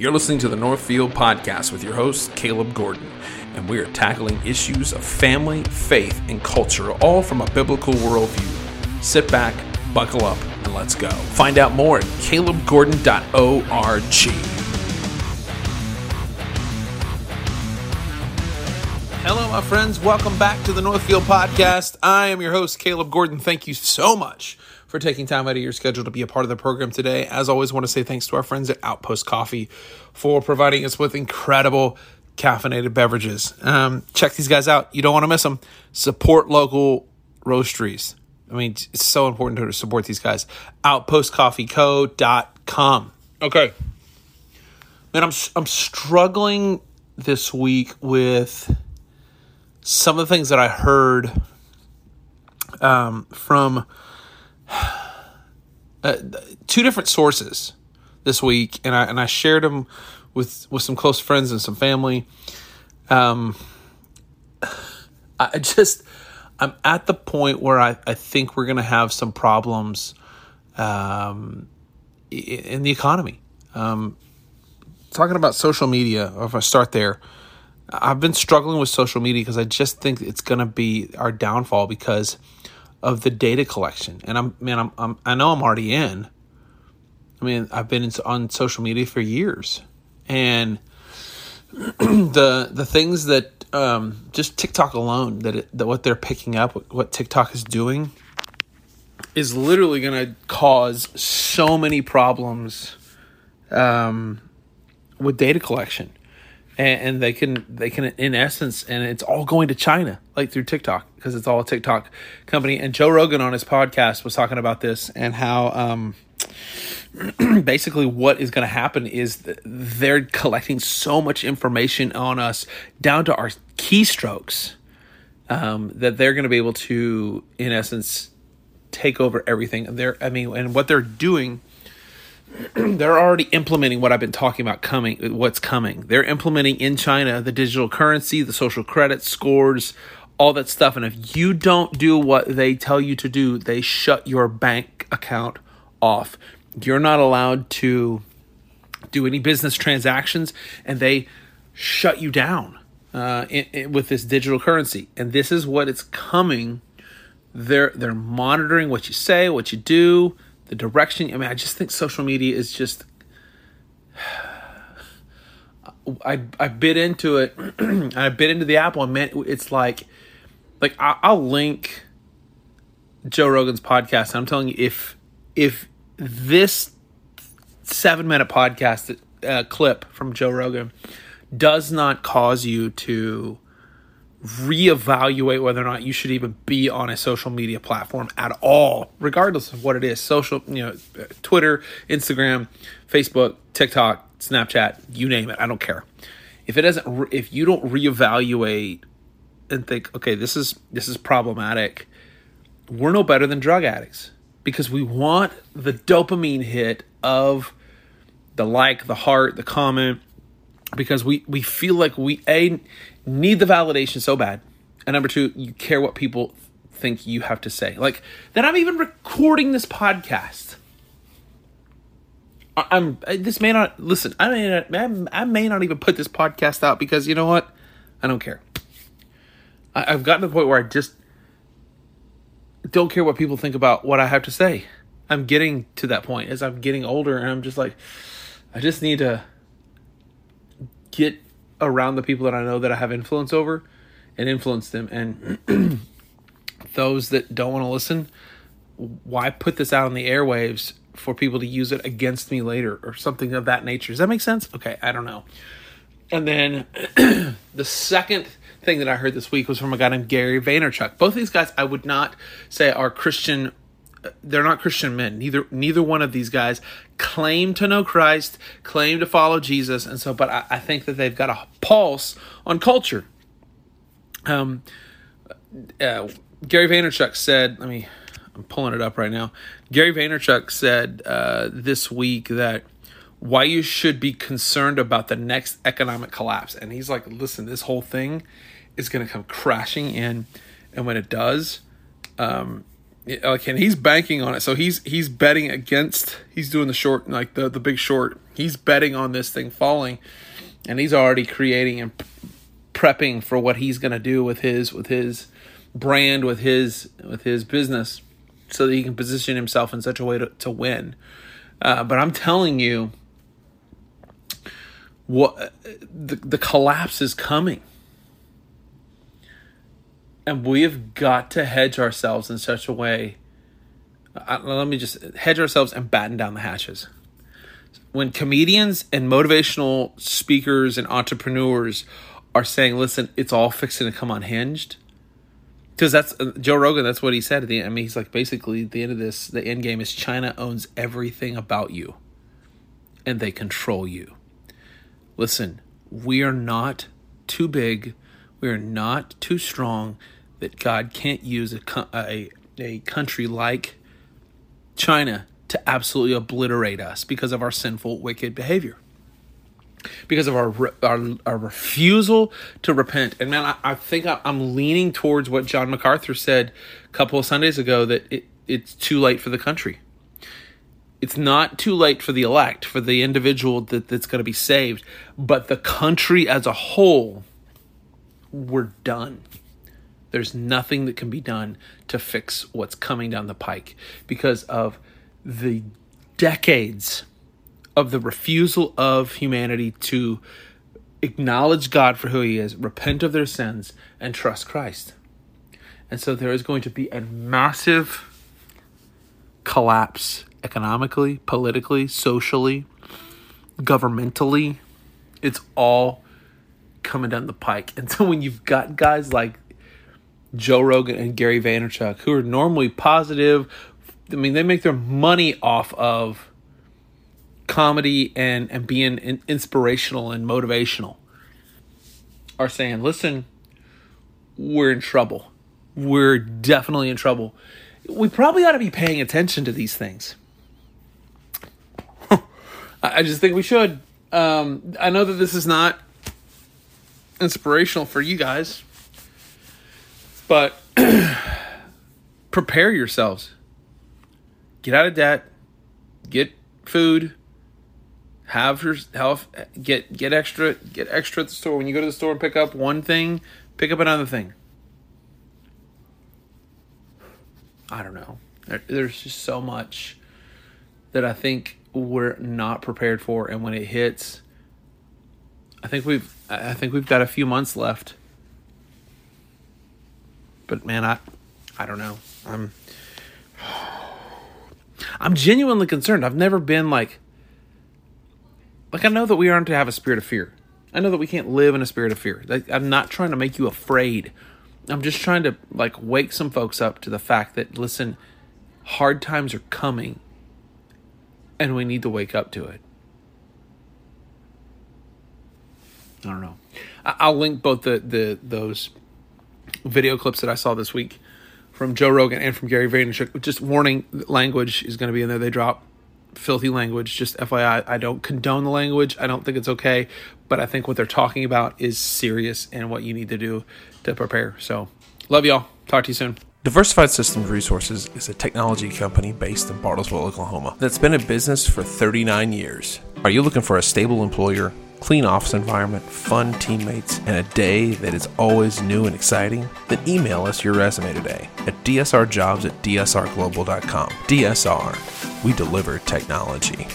You're listening to the Northfield Podcast with your host, Caleb Gordon, and we are tackling issues of family, faith, and culture, all from a biblical worldview. Sit back, buckle up, and let's go. Find out more at calebgordon.org. Hello, my friends. Welcome back to the Northfield Podcast. I am your host, Caleb Gordon. Thank you so much for taking time out of your schedule to be a part of the program today. As always, want to say thanks to our friends at Outpost Coffee for providing us with incredible caffeinated beverages. Um, check these guys out. You don't want to miss them. Support local roasteries. I mean, it's so important to support these guys. Outpostcoffeeco.com. Okay. Man, I'm I'm struggling this week with some of the things that I heard um, from uh, two different sources this week, and I and I shared them with with some close friends and some family. Um, I just I'm at the point where I, I think we're to have some problems um, in the economy. Um, talking about social media, if I start there, I've been struggling with social media because I just think it's to be our downfall because of the data collection. And I'm man, I'm, I'm I know I'm already in. I mean, I've been on social media for years, and the the things that um, just TikTok alone that it, that what they're picking up, what, what TikTok is doing, is literally going to cause so many problems um, with data collection and, and they can they can in essence and it's all going to China like through TikTok because it's all a TikTok company. And Joe Rogan on his podcast was talking about this and how um, basically what is going to happen is they're collecting so much information on us down to our keystrokes um, that they're going to be able to in essence take over everything. They're I mean and what they're doing they're already implementing what I've been talking about coming what's coming. They're implementing in China the digital currency, the social credit scores, all that stuff and if you don't do what they tell you to do, they shut your bank account off. You're not allowed to do any business transactions and they shut you down uh, in, in, with this digital currency. And this is what it's coming. They're they're monitoring what you say, what you do the direction. I mean, I just think social media is just. I I bit into it. I bit into the apple, and man, it's like, like I, will link Joe Rogan's podcast. I'm telling you, if if this seven minute podcast uh, clip from Joe Rogan does not cause you to reevaluate whether or not you should even be on a social media platform at all, regardless of what it is. Social, you know, Twitter, Instagram, Facebook, TikTok, Snapchat, you name it. I don't care. If it doesn't, if you don't reevaluate and think, okay, this is this is problematic, we're no better than drug addicts because we want the dopamine hit of the like, the heart, the comment, because we we feel like we a need the validation so bad, and number two, you care what people think you have to say. Like that, I'm even recording this podcast. I'm uh, this may not listen. I may not, I may not even put this podcast out because you know what? I don't care. I, I've gotten to the point where I just don't care what people think about what I have to say. I'm getting to that point as I'm getting older, and I'm just like, I just need to get around the people that I know that I have influence over and influence them. And those that don't want to listen, why put this out on the airwaves for people to use it against me later or something of that nature? Does that make sense? Okay, I don't know. And then the second thing that I heard this week was from a guy named Gary Vaynerchuk. Both these guys I would not say are Christian they're not Christian men. Neither neither one of these guys claim to know Christ, claim to follow Jesus, and so. But I, I think that they've got a pulse on culture. Um, uh, Gary Vaynerchuk said, "Let me." I'm pulling it up right now. Gary Vaynerchuk said uh, this week that why you should be concerned about the next economic collapse, and he's like, "Listen, this whole thing is going to come crashing in, and when it does." Um, like and he's banking on it. So he's he's betting against. He's doing the short, like the the big short. He's betting on this thing falling, and he's already creating and prepping for what he's going to do with his with his brand with his with his business, so that he can position himself in such a way to to win. Uh, but I'm telling you, what the the collapse is coming and we have got to hedge ourselves in such a way. Uh, let me just hedge ourselves and batten down the hatches. When comedians and motivational speakers and entrepreneurs are saying, "Listen, it's all fixing to come unhinged," because that's uh, Joe Rogan. That's what he said at the end. I mean, he's like, basically, the end of this, the end game is China owns everything about you, and they control you. Listen, we are not too big. We are not too strong that God can't use a, a, a country like China to absolutely obliterate us because of our sinful, wicked behavior. Because of our our, our refusal to repent, and man, I, I think I, am leaning towards what John MacArthur said a couple of Sundays ago that it, it's too late for the country. It's not too late for the elect, for the individual that, that's going to be saved, but the country as a whole, we're done. There's nothing that can be done to fix what's coming down the pike because of the decades of the refusal of humanity to acknowledge God for who He is, repent of their sins, and trust Christ. And so there is going to be a massive collapse economically, politically, socially, governmentally. It's all coming down the pike. And so when you've got guys like Joe Rogan and Gary Vaynerchuk, who are normally positive. I mean, they make their money off of comedy and, and being inspirational and motivational, are saying, listen, we're in trouble. We're definitely in trouble. We probably ought to be paying attention to these things. I just think we should. Um, I know that this is not inspirational for you guys but prepare yourselves. Get out of debt. Get food. Have your health. Get get extra. Get extra at the store. When you go to the store and pick up one thing, pick up another thing. I don't know. There, there's just so much that I think we're not prepared for, and when it hits, I think we've I think we've got a few months left but man, I I don't know. I'm I'm genuinely concerned. I've never been like like I know that we aren't to have a spirit of fear. I know that we can't live in a spirit of fear. Like, I'm not trying to make you afraid. I'm just trying to like wake some folks up to the fact that listen, hard times are coming and we need to wake up to it. I don't know. I'll link both the the those video clips that I saw this week from Joe Rogan and from Gary Vaynerchuk. Just warning language is going to be in there. They drop filthy language. Just FYI, I don't condone the language. I don't think it's okay, but I think what they're talking about is serious and what you need to do to prepare. So, love y'all. Talk to you soon. Diversified Systems Resources is a technology company based in Bartlesville, Oklahoma, that's been in business for 39 years. Are you looking for a stable employer? Clean office environment, fun teammates, and a day that is always new and exciting? Then email us your resume today at dsrjobs at dsrglobal.com. DSR, we deliver technology.